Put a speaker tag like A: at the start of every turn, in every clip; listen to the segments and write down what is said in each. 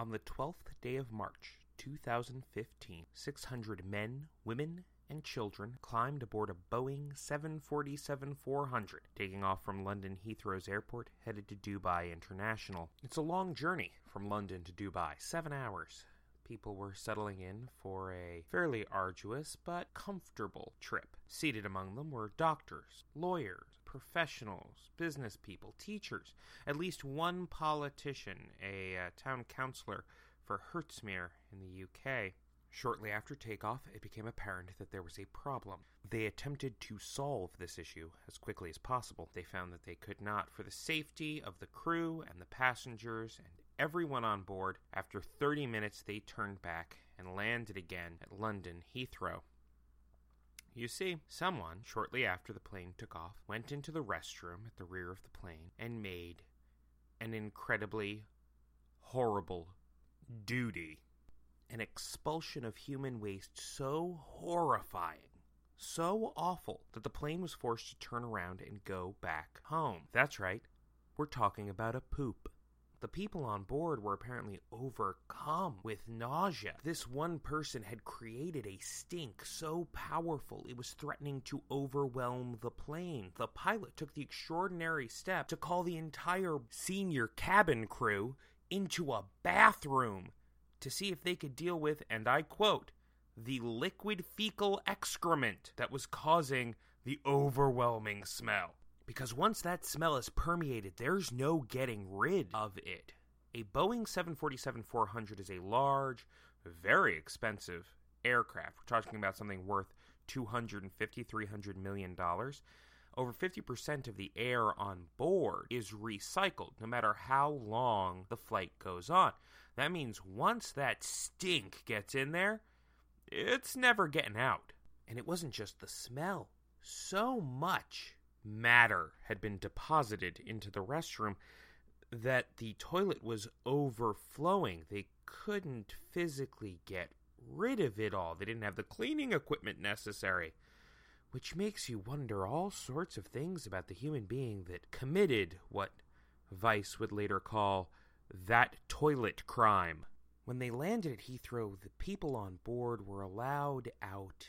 A: On the 12th day of March, 2015, 600 men, women, and children climbed aboard a Boeing 747 400, taking off from London Heathrow's airport, headed to Dubai International. It's a long journey from London to Dubai, seven hours. People were settling in for a fairly arduous but comfortable trip. Seated among them were doctors, lawyers, professionals, business people, teachers, at least one politician, a uh, town councillor for Hertsmere in the UK. Shortly after takeoff, it became apparent that there was a problem. They attempted to solve this issue as quickly as possible. They found that they could not, for the safety of the crew and the passengers and everyone on board. After 30 minutes, they turned back and landed again at London Heathrow. You see, someone, shortly after the plane took off, went into the restroom at the rear of the plane and made an incredibly horrible duty. An expulsion of human waste so horrifying, so awful, that the plane was forced to turn around and go back home. That's right, we're talking about a poop. The people on board were apparently overcome with nausea. This one person had created a stink so powerful it was threatening to overwhelm the plane. The pilot took the extraordinary step to call the entire senior cabin crew into a bathroom to see if they could deal with, and I quote, the liquid fecal excrement that was causing the overwhelming smell. Because once that smell is permeated, there's no getting rid of it. A Boeing 747 400 is a large, very expensive aircraft. We're talking about something worth 250, 300 million dollars. Over 50% of the air on board is recycled, no matter how long the flight goes on. That means once that stink gets in there, it's never getting out. And it wasn't just the smell. So much matter had been deposited into the restroom that the toilet was overflowing. They couldn't physically get rid of it all. They didn't have the cleaning equipment necessary. Which makes you wonder all sorts of things about the human being that committed what Vice would later call that toilet crime. When they landed at Heathrow, the people on board were allowed out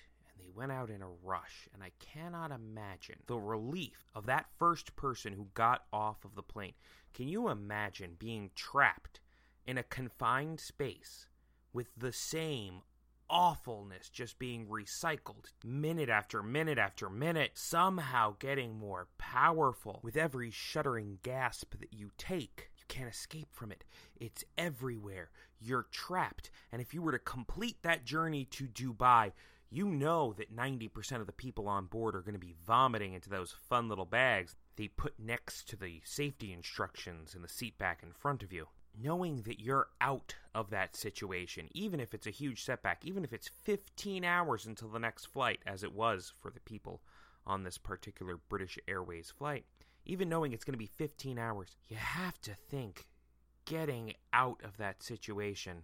A: went out in a rush, and I cannot imagine the relief of that first person who got off of the plane. Can you imagine being trapped in a confined space with the same awfulness just being recycled minute after minute after minute, somehow getting more powerful with every shuddering gasp that you take? You can't escape from it. It's everywhere. You're trapped. And if you were to complete that journey to Dubai, you know that 90% of the people on board are going to be vomiting into those fun little bags they put next to the safety instructions in the seat back in front of you. Knowing that you're out of that situation, even if it's a huge setback, even if it's 15 hours until the next flight, as it was for the people on this particular British Airways flight, even knowing it's going to be 15 hours, you have to think getting out of that situation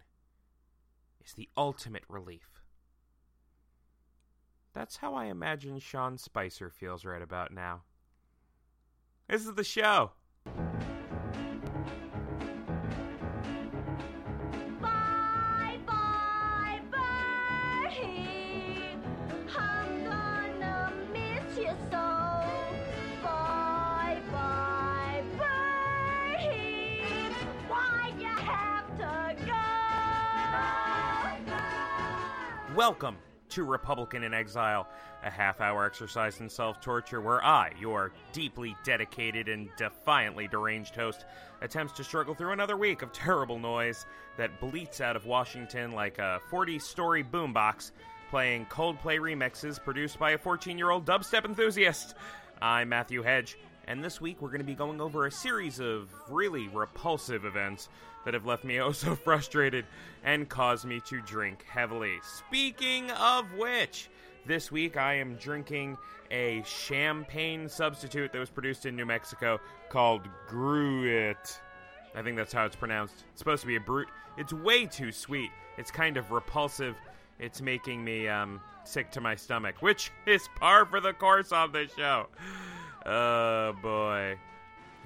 A: is the ultimate relief. That's how I imagine Sean Spicer feels right about now. This is the show.
B: Hung on the miss you so Bye bye B. Why ya have to go?
A: Welcome to Republican in Exile, a half hour exercise in self torture where I, your deeply dedicated and defiantly deranged host, attempts to struggle through another week of terrible noise that bleats out of Washington like a 40 story boombox playing Coldplay remixes produced by a 14 year old dubstep enthusiast. I'm Matthew Hedge, and this week we're going to be going over a series of really repulsive events that have left me oh so frustrated and caused me to drink heavily. Speaking of which, this week I am drinking a champagne substitute that was produced in New Mexico called Gruet. I think that's how it's pronounced. It's supposed to be a brute. It's way too sweet. It's kind of repulsive. It's making me um, sick to my stomach, which is par for the course on this show. Oh boy.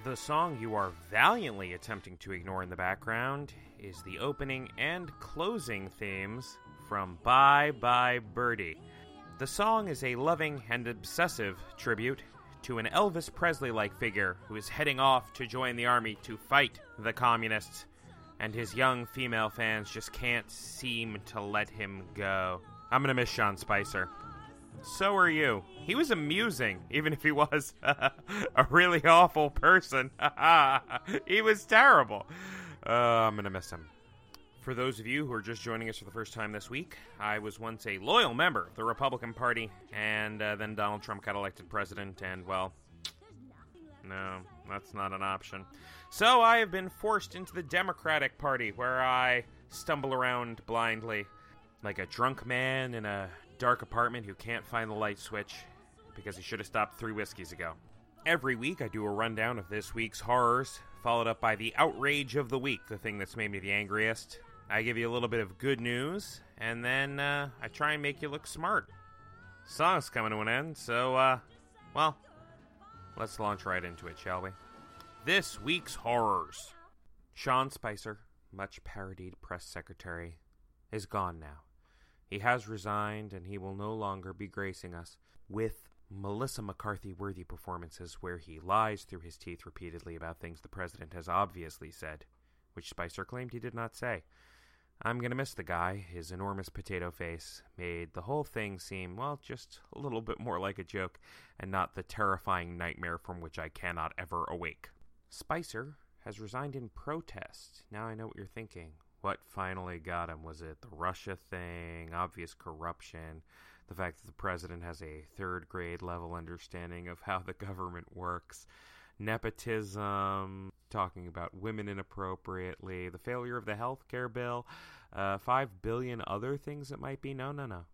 A: The song you are valiantly attempting to ignore in the background is the opening and closing themes from Bye Bye Birdie. The song is a loving and obsessive tribute to an Elvis Presley like figure who is heading off to join the army to fight the communists, and his young female fans just can't seem to let him go. I'm gonna miss Sean Spicer. So are you. He was amusing, even if he was a really awful person. he was terrible. Uh, I'm gonna miss him. For those of you who are just joining us for the first time this week, I was once a loyal member of the Republican Party, and uh, then Donald Trump got elected president, and well, no, that's not an option. So I have been forced into the Democratic Party, where I stumble around blindly, like a drunk man in a dark apartment who can't find the light switch because he should have stopped three whiskeys ago. Every week, I do a rundown of this week's horrors, followed up by the outrage of the week, the thing that's made me the angriest. I give you a little bit of good news, and then uh, I try and make you look smart. Song's coming to an end, so, uh, well, let's launch right into it, shall we? This week's horrors. Sean Spicer, much parodied press secretary, is gone now. He has resigned, and he will no longer be gracing us with Melissa McCarthy worthy performances where he lies through his teeth repeatedly about things the president has obviously said, which Spicer claimed he did not say. I'm going to miss the guy. His enormous potato face made the whole thing seem, well, just a little bit more like a joke and not the terrifying nightmare from which I cannot ever awake. Spicer has resigned in protest. Now I know what you're thinking. What finally got him? Was it the Russia thing, obvious corruption, the fact that the president has a third grade level understanding of how the government works? nepotism, talking about women inappropriately, the failure of the health care bill, uh, five billion other things that might be. No, no, no.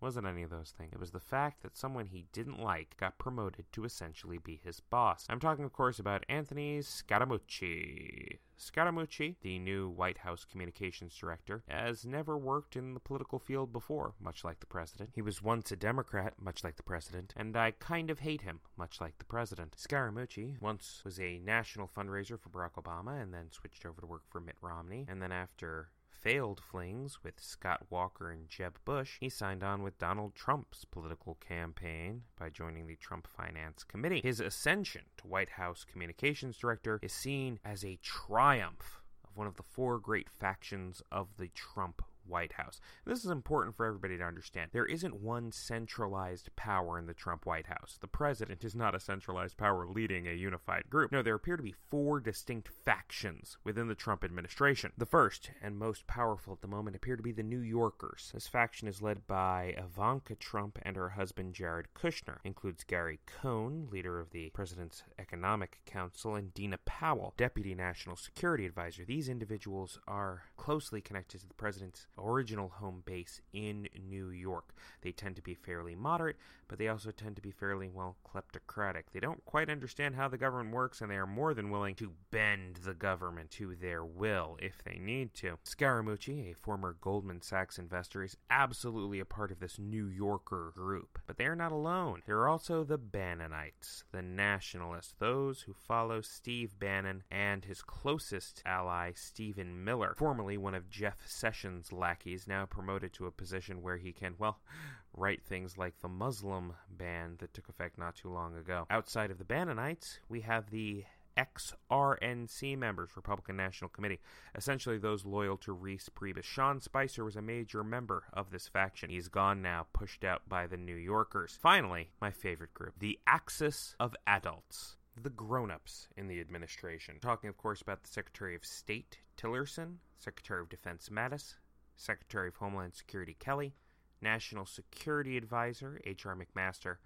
A: Wasn't any of those things. It was the fact that someone he didn't like got promoted to essentially be his boss. I'm talking, of course, about Anthony Scaramucci. Scaramucci, the new White House communications director, has never worked in the political field before, much like the president. He was once a Democrat, much like the president, and I kind of hate him, much like the president. Scaramucci once was a national fundraiser for Barack Obama and then switched over to work for Mitt Romney, and then after failed flings with Scott Walker and Jeb Bush, he signed on with Donald Trump's political campaign by joining the Trump Finance Committee. His ascension to White House communications director is seen as a triumph of one of the four great factions of the Trump White House. This is important for everybody to understand. There isn't one centralized power in the Trump White House. The president is not a centralized power leading a unified group. No, there appear to be four distinct factions within the Trump administration. The first and most powerful at the moment appear to be the New Yorkers. This faction is led by Ivanka Trump and her husband Jared Kushner. Includes Gary Cohn, leader of the President's Economic Council, and Dina Powell, deputy national security advisor. These individuals are closely connected to the president's original home base in New York. They tend to be fairly moderate, but they also tend to be fairly, well, kleptocratic. They don't quite understand how the government works, and they are more than willing to bend the government to their will if they need to. Scaramucci, a former Goldman Sachs investor, is absolutely a part of this New Yorker group. But they are not alone. There are also the Bannonites, the nationalists, those who follow Steve Bannon and his closest ally, Stephen Miller, formerly one of Jeff Sessions' lackeys, now promoted to a position where he can, well, write things like the Muslim ban that took effect not too long ago. Outside of the Bannonites, we have the ex-RNC members, Republican National Committee, essentially those loyal to Reince Priebus. Sean Spicer was a major member of this faction. He's gone now, pushed out by the New Yorkers. Finally, my favorite group, the Axis of Adults. The grown ups in the administration. Talking, of course, about the Secretary of State, Tillerson, Secretary of Defense, Mattis, Secretary of Homeland Security, Kelly, National Security Advisor, H.R. McMaster,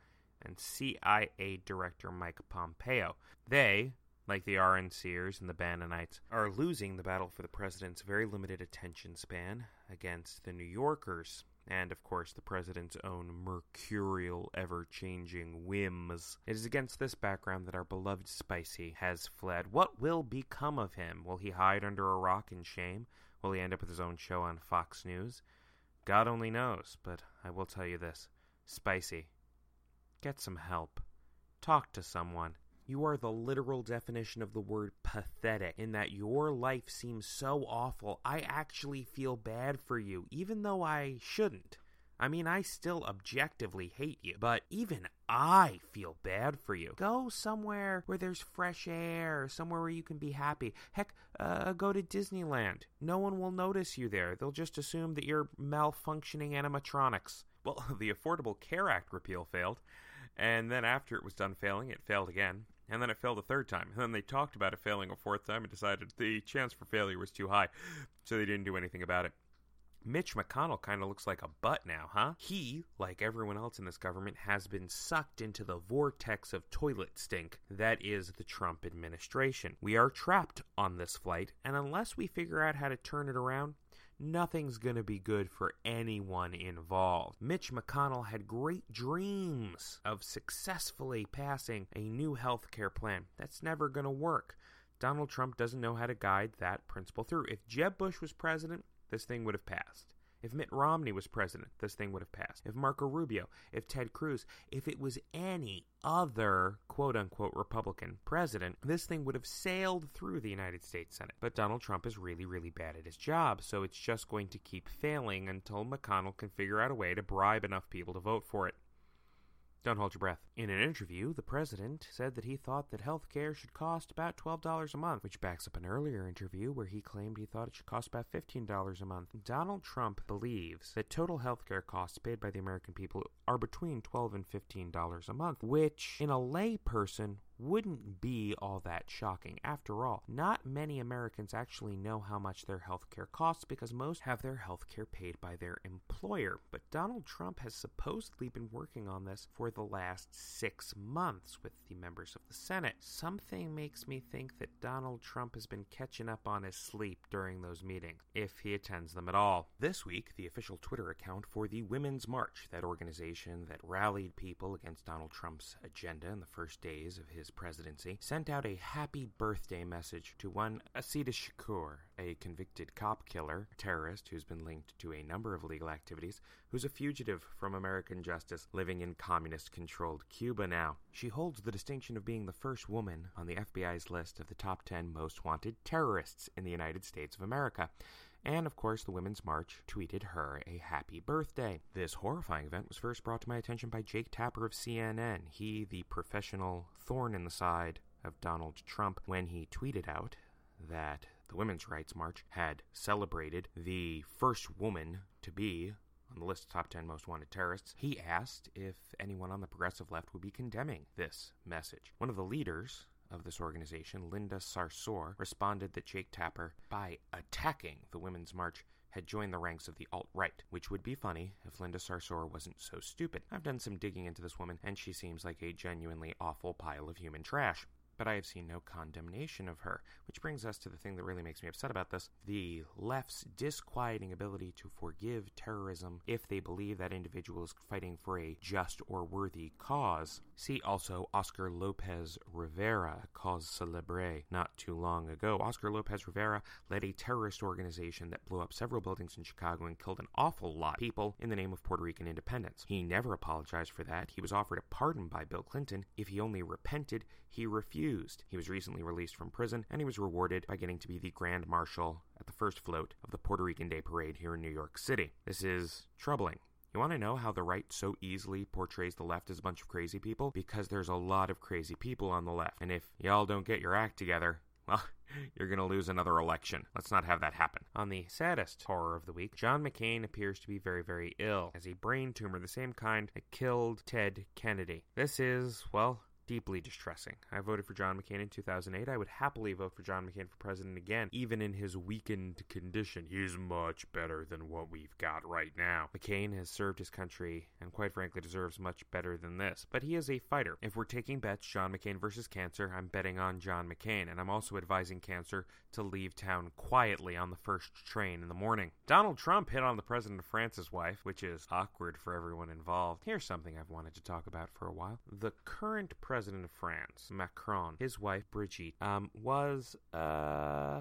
A: and CIA Director Mike Pompeo. They, like the RNCers and the Bannonites, are losing the battle for the president's very limited attention span against the New Yorkers, and of course the president's own mercurial, ever changing whims. It is against this background that our beloved Spicy has fled. What will become of him? Will he hide under a rock in shame? Will he end up with his own show on Fox News? God only knows, but I will tell you this Spicy, get some help. Talk to someone. You are the literal definition of the word pathetic, in that your life seems so awful. I actually feel bad for you, even though I shouldn't. I mean, I still objectively hate you, but even I feel bad for you. Go somewhere where there's fresh air, somewhere where you can be happy. Heck, uh, go to Disneyland. No one will notice you there. They'll just assume that you're malfunctioning animatronics. Well, the Affordable Care Act repeal failed, and then after it was done failing, it failed again. And then it failed a third time. And then they talked about it failing a fourth time and decided the chance for failure was too high, so they didn't do anything about it. Mitch McConnell kind of looks like a butt now, huh? He, like everyone else in this government, has been sucked into the vortex of toilet stink that is the Trump administration. We are trapped on this flight, and unless we figure out how to turn it around, nothing's going to be good for anyone involved. Mitch McConnell had great dreams of successfully passing a new health care plan. That's never going to work. Donald Trump doesn't know how to guide that principle through. If Jeb Bush was president, this thing would have passed. If Mitt Romney was president, this thing would have passed. If Marco Rubio, if Ted Cruz, if it was any other quote unquote Republican president, this thing would have sailed through the United States Senate. But Donald Trump is really, really bad at his job, so it's just going to keep failing until McConnell can figure out a way to bribe enough people to vote for it. Don't hold your breath. In an interview, the president said that he thought that health care should cost about $12 a month, which backs up an earlier interview where he claimed he thought it should cost about $15 a month. Donald Trump believes that total health care costs paid by the American people are between 12 and $15 a month, which in a layperson wouldn't be all that shocking. After all, not many Americans actually know how much their health care costs because most have their health care paid by their employer. But Donald Trump has supposedly been working on this for the last six months with the members of the Senate. Something makes me think that Donald Trump has been catching up on his sleep during those meetings, if he attends them at all. This week, the official Twitter account for the Women's March, that organization that rallied people against Donald Trump's agenda in the first days of his presidency, sent out a happy birthday message to one Assata Shakur, a convicted cop killer, terrorist who's been linked to a number of illegal activities, who's a fugitive from American justice living in communist controlled Cuba now. She holds the distinction of being the first woman on the FBI's list of the top 10 most wanted terrorists in the United States of America. And of course, the Women's March tweeted her a happy birthday. This horrifying event was first brought to my attention by Jake Tapper of CNN. He, the professional thorn in the side of Donald Trump, when he tweeted out that the Women's Rights March had celebrated the first woman to be on the list of top 10 most wanted terrorists, he asked if anyone on the progressive left would be condemning this message. One of the leaders of this organization, Linda Sarsour, responded that Jake Tapper, by attacking the Women's March, had joined the ranks of the alt right, which would be funny if Linda Sarsour wasn't so stupid. I've done some digging into this woman, and she seems like a genuinely awful pile of human trash but I have seen no condemnation of her. Which brings us to the thing that really makes me upset about this the left's disquieting ability to forgive terrorism if they believe that individual is fighting for a just or worthy cause. See also Oscar Lopez Rivera, Cause Celebre, not too long ago. Oscar Lopez Rivera led a terrorist organization that blew up several buildings in Chicago and killed an awful lot of people in the name of Puerto Rican independence. He never apologized for that. He was offered a pardon by Bill Clinton. If he only repented, he refused. He was recently released from prison, and he was rewarded by getting to be the Grand Marshal at the first float of the Puerto Rican Day Parade here in New York City. This is troubling. You want to know how the right so easily portrays the left as a bunch of crazy people? Because there's a lot of crazy people on the left. And if y'all don't get your act together, well, you're going to lose another election. Let's not have that happen. On the saddest horror of the week, John McCain appears to be very, very ill, as a brain tumor, the same kind that killed Ted Kennedy. This is, well, deeply distressing. I voted for John McCain in 2008. I would happily vote for John McCain for president again, even in his weakened condition. He's much better than what we've got right now. McCain has served his country and quite frankly deserves much better than this. But he is a fighter. If we're taking bets, John McCain versus cancer, I'm betting on John McCain, and I'm also advising cancer to leave town quietly on the first train in the morning. Donald Trump hit on the president of France's wife, which is awkward for everyone involved. Here's something I've wanted to talk about for a while. The current president president of France, Macron, his wife Brigitte, um, was uh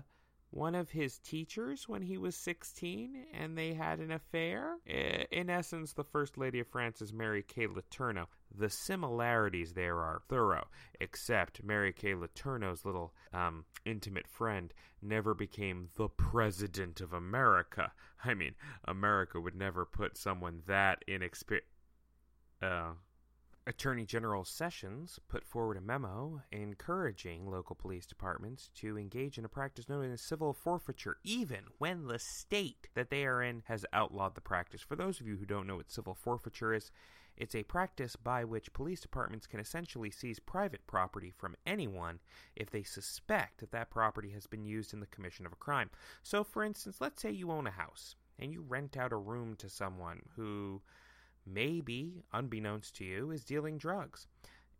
A: one of his teachers when he was 16 and they had an affair. In essence, the First Lady of France is Mary Kay Letourneau. The similarities there are thorough, except Mary Kay Letourneau's little um, intimate friend never became the President of America. I mean, America would never put someone that inexperienced. Uh, Attorney General Sessions put forward a memo encouraging local police departments to engage in a practice known as civil forfeiture, even when the state that they are in has outlawed the practice. For those of you who don't know what civil forfeiture is, it's a practice by which police departments can essentially seize private property from anyone if they suspect that that property has been used in the commission of a crime. So, for instance, let's say you own a house and you rent out a room to someone who maybe, unbeknownst to you, is dealing drugs.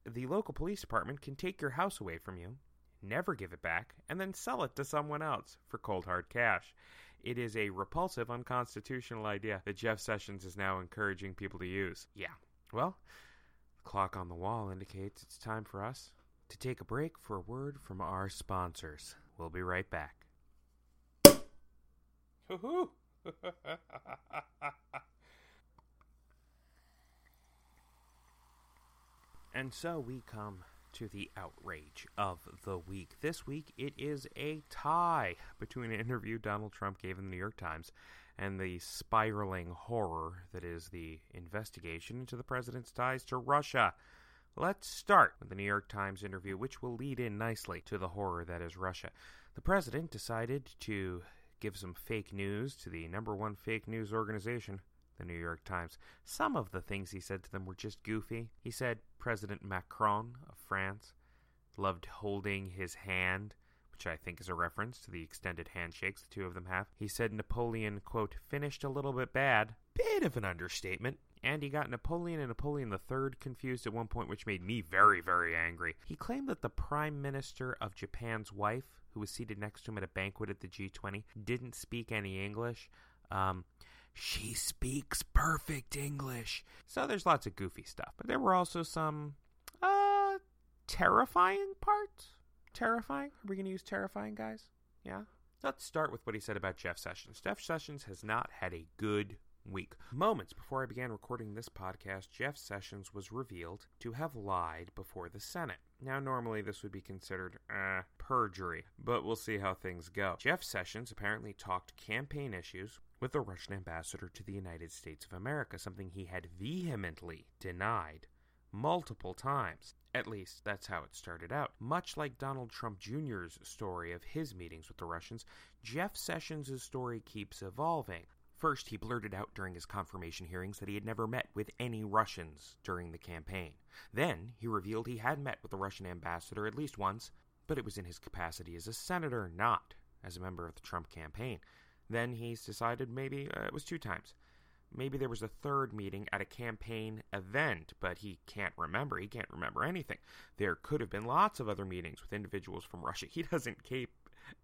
A: The local police department can take your house away from you, never give it back, and then sell it to someone else for cold hard cash. It is a repulsive, unconstitutional idea that Jeff Sessions is now encouraging people to use. Yeah. Well, the clock on the wall indicates it's time for us to take a break for a word from our sponsors. We'll be right back. And so we come to the outrage of the week. This week it is a tie between an interview Donald Trump gave in the New York Times and the spiraling horror that is the investigation into the president's ties to Russia. Let's start with the New York Times interview, which will lead in nicely to the horror that is Russia. The president decided to give some fake news to the number one fake news organization, the New York Times. Some of the things he said to them were just goofy. He said President Macron of France loved holding his hand, which I think is a reference to the extended handshakes the two of them have. He said Napoleon, quote, finished a little bit bad. Bit of an understatement. And he got Napoleon and Napoleon III confused at one point, which made me very, very angry. He claimed that the Prime Minister of Japan's wife, who was seated next to him at a banquet at the G20, didn't speak any English. Um, she speaks perfect English. So there's lots of goofy stuff. But there were also some uh terrifying parts. Terrifying? Are we going to use terrifying, guys? Yeah? Let's start with what he said about Jeff Sessions. Jeff Sessions has not had a good week. Moments before I began recording this podcast, Jeff Sessions was revealed to have lied before the Senate. Now, normally this would be considered uh, perjury, but we'll see how things go. Jeff Sessions apparently talked campaign issues with the Russian ambassador to the United States of America, something he had vehemently denied multiple times. At least, that's how it started out. Much like Donald Trump Jr.'s story of his meetings with the Russians, Jeff Sessions' story keeps evolving. First, he blurted out during his confirmation hearings that he had never met with any Russians during the campaign. Then, he revealed he had met with the Russian ambassador at least once, but it was in his capacity as a senator, not as a member of the Trump campaign. Then he's decided maybe uh, it was two times. Maybe there was a third meeting at a campaign event, but he can't remember. He can't remember anything. There could have been lots of other meetings with individuals from Russia. He doesn't keep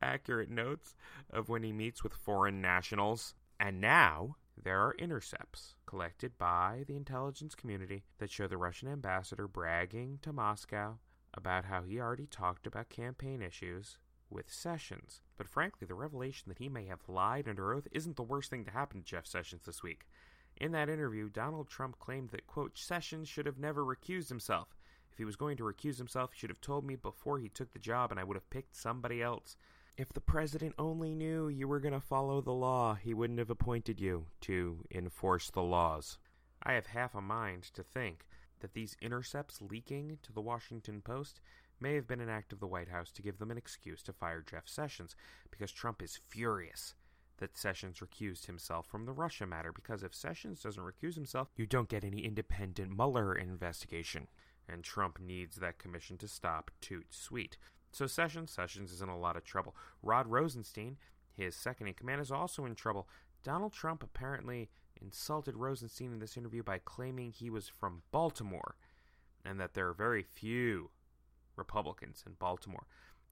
A: accurate notes of when he meets with foreign nationals. And now there are intercepts collected by the intelligence community that show the Russian ambassador bragging to Moscow about how he already talked about campaign issues with Sessions. But frankly, the revelation that he may have lied under oath isn't the worst thing to happen to Jeff Sessions this week. In that interview, Donald Trump claimed that, quote, Sessions should have never recused himself. If he was going to recuse himself, he should have told me before he took the job and I would have picked somebody else. If the president only knew you were going to follow the law, he wouldn't have appointed you to enforce the laws. I have half a mind to think that these intercepts leaking to the Washington Post may have been an act of the White House to give them an excuse to fire Jeff Sessions, because Trump is furious that Sessions recused himself from the Russia matter, because if Sessions doesn't recuse himself, you don't get any independent Mueller investigation. And Trump needs that commission to stop toot sweet. So Sessions, Sessions is in a lot of trouble. Rod Rosenstein, his second in command, is also in trouble. Donald Trump apparently insulted Rosenstein in this interview by claiming he was from Baltimore and that there are very few Republicans in Baltimore.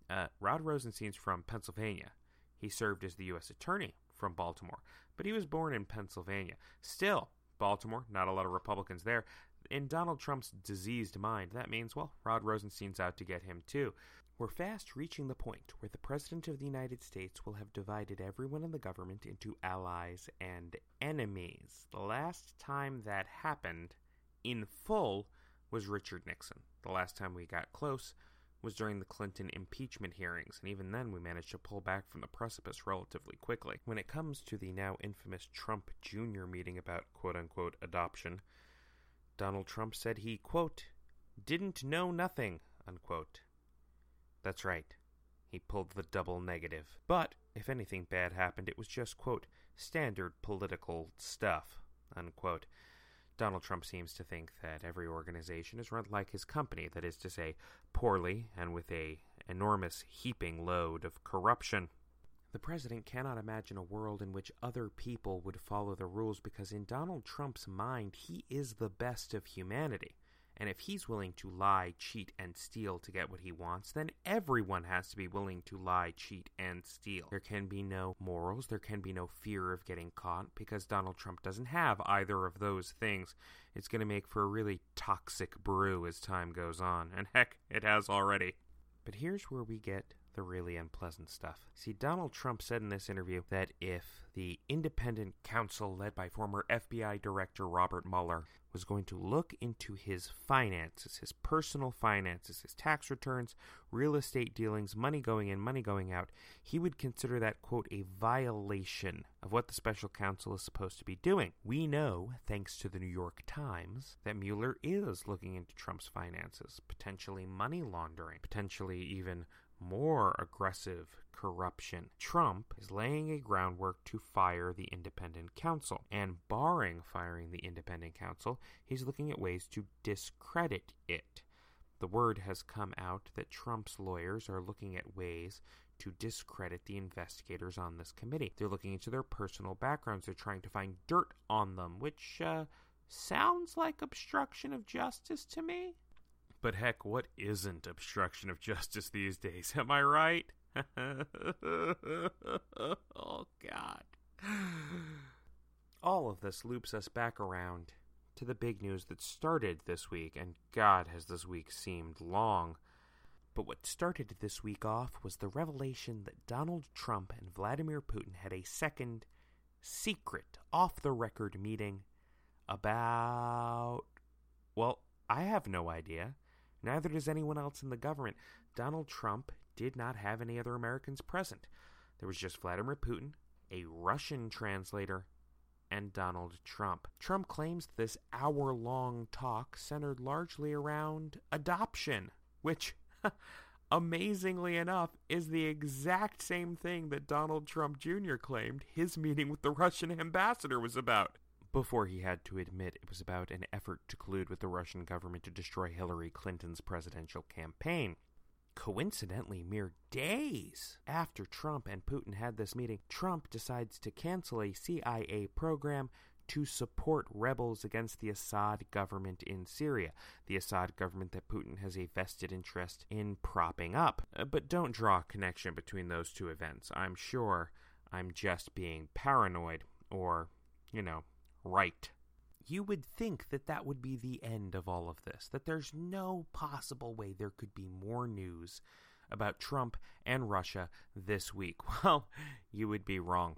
A: Uh, Rod Rosenstein's from Pennsylvania. He served as the U.S. Attorney from Baltimore, but he was born in Pennsylvania. Still, Baltimore, not a lot of Republicans there. In Donald Trump's diseased mind, that means, well, Rod Rosenstein's out to get him too. We're fast reaching the point where the President of the United States will have divided everyone in the government into allies and enemies. The last time that happened in full was Richard Nixon. The last time we got close was during the Clinton impeachment hearings, and even then we managed to pull back from the precipice relatively quickly. When it comes to the now infamous Trump Jr. meeting about quote unquote adoption, Donald Trump said he, quote, didn't know nothing, unquote. That's right. He pulled the double negative. But if anything bad happened, it was just, quote, standard political stuff, unquote. Donald Trump seems to think that every organization is run like his company, that is to say, poorly and with a enormous heaping load of corruption. The president cannot imagine a world in which other people would follow the rules because in Donald Trump's mind he is the best of humanity. And if he's willing to lie, cheat, and steal to get what he wants, then everyone has to be willing to lie, cheat, and steal. There can be no morals, there can be no fear of getting caught, because Donald Trump doesn't have either of those things. It's going to make for a really toxic brew as time goes on, and heck, it has already. But here's where we get the really unpleasant stuff. See, Donald Trump said in this interview that if the independent counsel led by former FBI Director Robert Mueller was going to look into his finances, his personal finances, his tax returns, real estate dealings, money going in, money going out, he would consider that, quote, a violation of what the special counsel is supposed to be doing. We know, thanks to the New York Times, that Mueller is looking into Trump's finances, potentially money laundering, potentially even more aggressive corruption. Trump is laying a groundwork to fire the independent counsel. And barring firing the independent counsel, he's looking at ways to discredit it. The word has come out that Trump's lawyers are looking at ways to discredit the investigators on this committee. They're looking into their personal backgrounds. They're trying to find dirt on them, which uh, sounds like obstruction of justice to me. But heck, what isn't obstruction of justice these days? Am I right? oh, God. All of this loops us back around to the big news that started this week, and God, has this week seemed long. But what started this week off was the revelation that Donald Trump and Vladimir Putin had a second, secret, off the record meeting about. Well, I have no idea. Neither does anyone else in the government. Donald Trump did not have any other Americans present. There was just Vladimir Putin, a Russian translator, and Donald Trump. Trump claims this hour long talk centered largely around adoption, which, amazingly enough, is the exact same thing that Donald Trump Jr. claimed his meeting with the Russian ambassador was about before he had to admit it was about an effort to collude with the Russian government to destroy Hillary Clinton's presidential campaign. Coincidentally, mere days after Trump and Putin had this meeting, Trump decides to cancel a CIA program to support rebels against the Assad government in Syria, the Assad government that Putin has a vested interest in propping up. Uh, but don't draw a connection between those two events. I'm sure I'm just being paranoid or, you know, right. You would think that that would be the end of all of this, that there's no possible way there could be more news about Trump and Russia this week. Well, you would be wrong.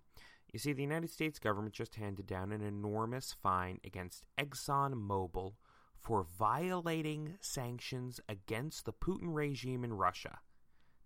A: You see, the United States government just handed down an enormous fine against ExxonMobil for violating sanctions against the Putin regime in Russia.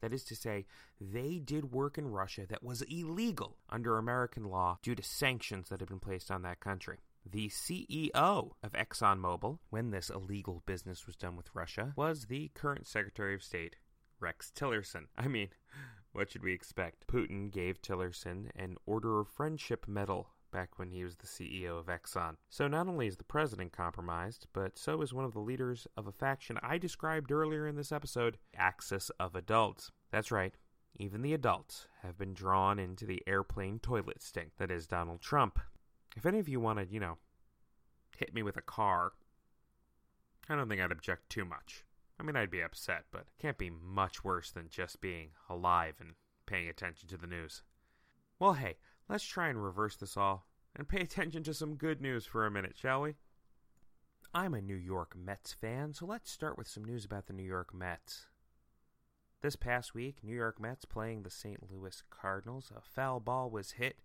A: That is to say, they did work in Russia that was illegal under American law due to sanctions that had been placed on that country. The CEO of ExxonMobil, when this illegal business was done with Russia, was the current Secretary of State, Rex Tillerson. I mean, what should we expect? Putin gave Tillerson an Order of Friendship medal back when he was the CEO of Exxon. So not only is the president compromised, but so is one of the leaders of a faction I described earlier in this episode, Axis of Adults. That's right. Even the adults have been drawn into the airplane toilet stink that is Donald Trump. If any of you wanted, you know, hit me with a car, I don't think I'd object too much. I mean, I'd be upset, but it can't be much worse than just being alive and paying attention to the news. Well, hey, let's try and reverse this all and pay attention to some good news for a minute, shall we? I'm a New York Mets fan, so let's start with some news about the New York Mets. This past week, New York Mets playing the St. Louis Cardinals. A foul ball was hit,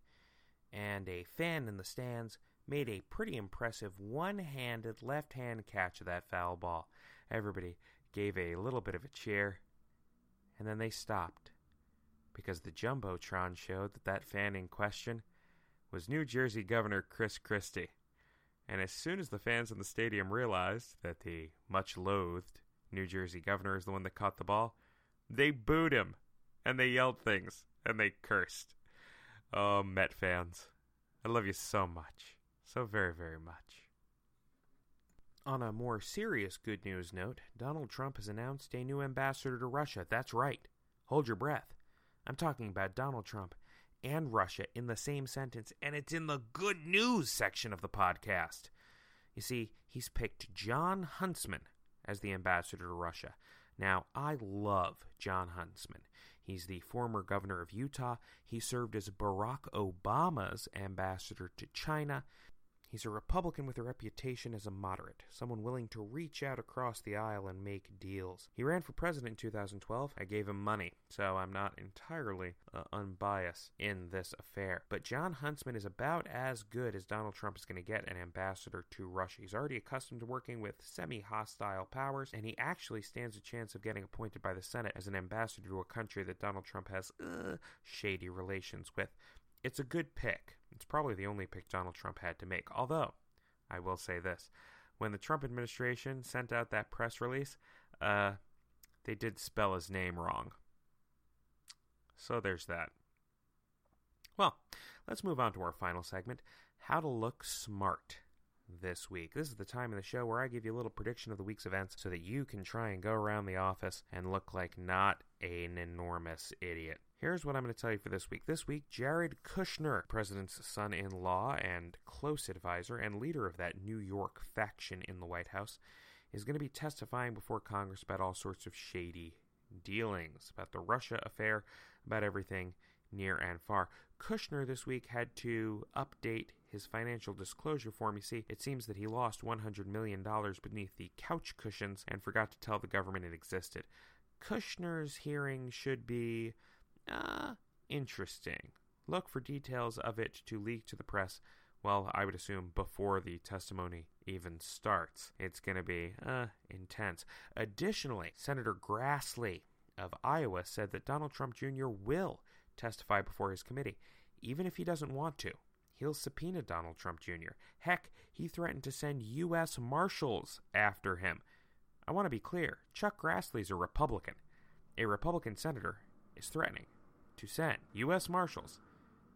A: and a fan in the stands made a pretty impressive one handed left hand catch of that foul ball. Everybody gave a little bit of a cheer, and then they stopped because the Jumbotron showed that that fan in question was New Jersey Governor Chris Christie. And as soon as the fans in the stadium realized that the much loathed New Jersey governor is the one that caught the ball, they booed him and they yelled things and they cursed. Oh, Met fans, I love you so much. So very, very much. On a more serious good news note, Donald Trump has announced a new ambassador to Russia. That's right. Hold your breath. I'm talking about Donald Trump and Russia in the same sentence, and it's in the good news section of the podcast. You see, he's picked Jon Huntsman as the ambassador to Russia. Now, I love Jon Huntsman. He's the former governor of Utah. He served as Barack Obama's ambassador to China. He's a Republican with a reputation as a moderate, someone willing to reach out across the aisle and make deals. He ran for president in 2012. I gave him money, so I'm not entirely uh, unbiased in this affair. But Jon Huntsman is about as good as Donald Trump is going to get an ambassador to Russia. He's already accustomed to working with semi hostile powers, and he actually stands a chance of getting appointed by the Senate as an ambassador to a country that Donald Trump has uh, shady relations with. It's a good pick. It's probably the only pick Donald Trump had to make. Although, I will say this when the Trump administration sent out that press release, uh, they did spell his name wrong. So there's that. Well, let's move on to our final segment how to look smart this week. This is the time in the show where I give you a little prediction of the week's events so that you can try and go around the office and look like not an enormous idiot. Here's what I'm going to tell you for this week. This week, Jared Kushner, president's son in law and close advisor and leader of that New York faction in the White House, is going to be testifying before Congress about all sorts of shady dealings, about the Russia affair, about everything near and far. Kushner this week had to update his financial disclosure form. You see, it seems that he lost $100 million beneath the couch cushions and forgot to tell the government it existed. Kushner's hearing should be uh, interesting. Look for details of it to leak to the press. Well, I would assume before the testimony even starts. It's going to be uh, intense. Additionally, Senator Grassley of Iowa said that Donald Trump Jr. will testify before his committee, even if he doesn't want to. He'll subpoena Donald Trump Jr. Heck, he threatened to send U.S. Marshals after him. I want to be clear Chuck Grassley's a Republican. A Republican senator is threatening to send U.S. Marshals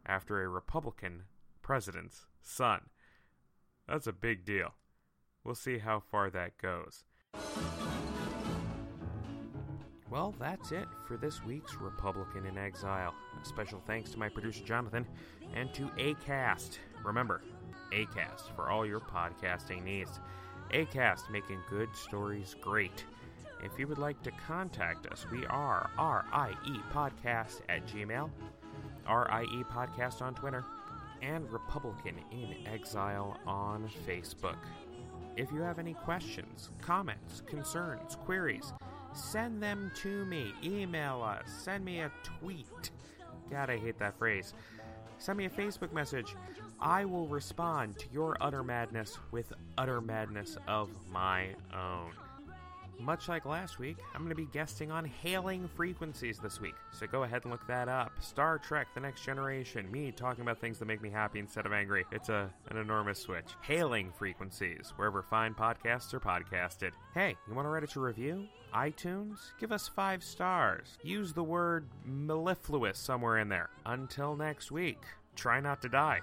A: after a Republican president's son. That's a big deal. We'll see how far that goes. Well, that's it for this week's Republican in Exile. A special thanks to my producer Jonathan and to ACAST. Remember, ACAST for all your podcasting needs. ACAST making good stories great. If you would like to contact us, we are RIE Podcast at Gmail, RIE Podcast on Twitter, and Republican in Exile on Facebook. If you have any questions, comments, concerns, queries, send them to me. Email us. Send me a tweet. God, I hate that phrase. Send me a Facebook message. I will respond to your utter madness with utter madness of my own much like last week, I'm going to be guesting on Hailing Frequencies this week. So go ahead and look that up. Star Trek The Next Generation, me talking about things that make me happy instead of angry. It's a an enormous switch. Hailing Frequencies, wherever fine podcasts are podcasted. Hey, you want to write us a review? iTunes? Give us five stars. Use the word mellifluous somewhere in there. Until next week, try not to die.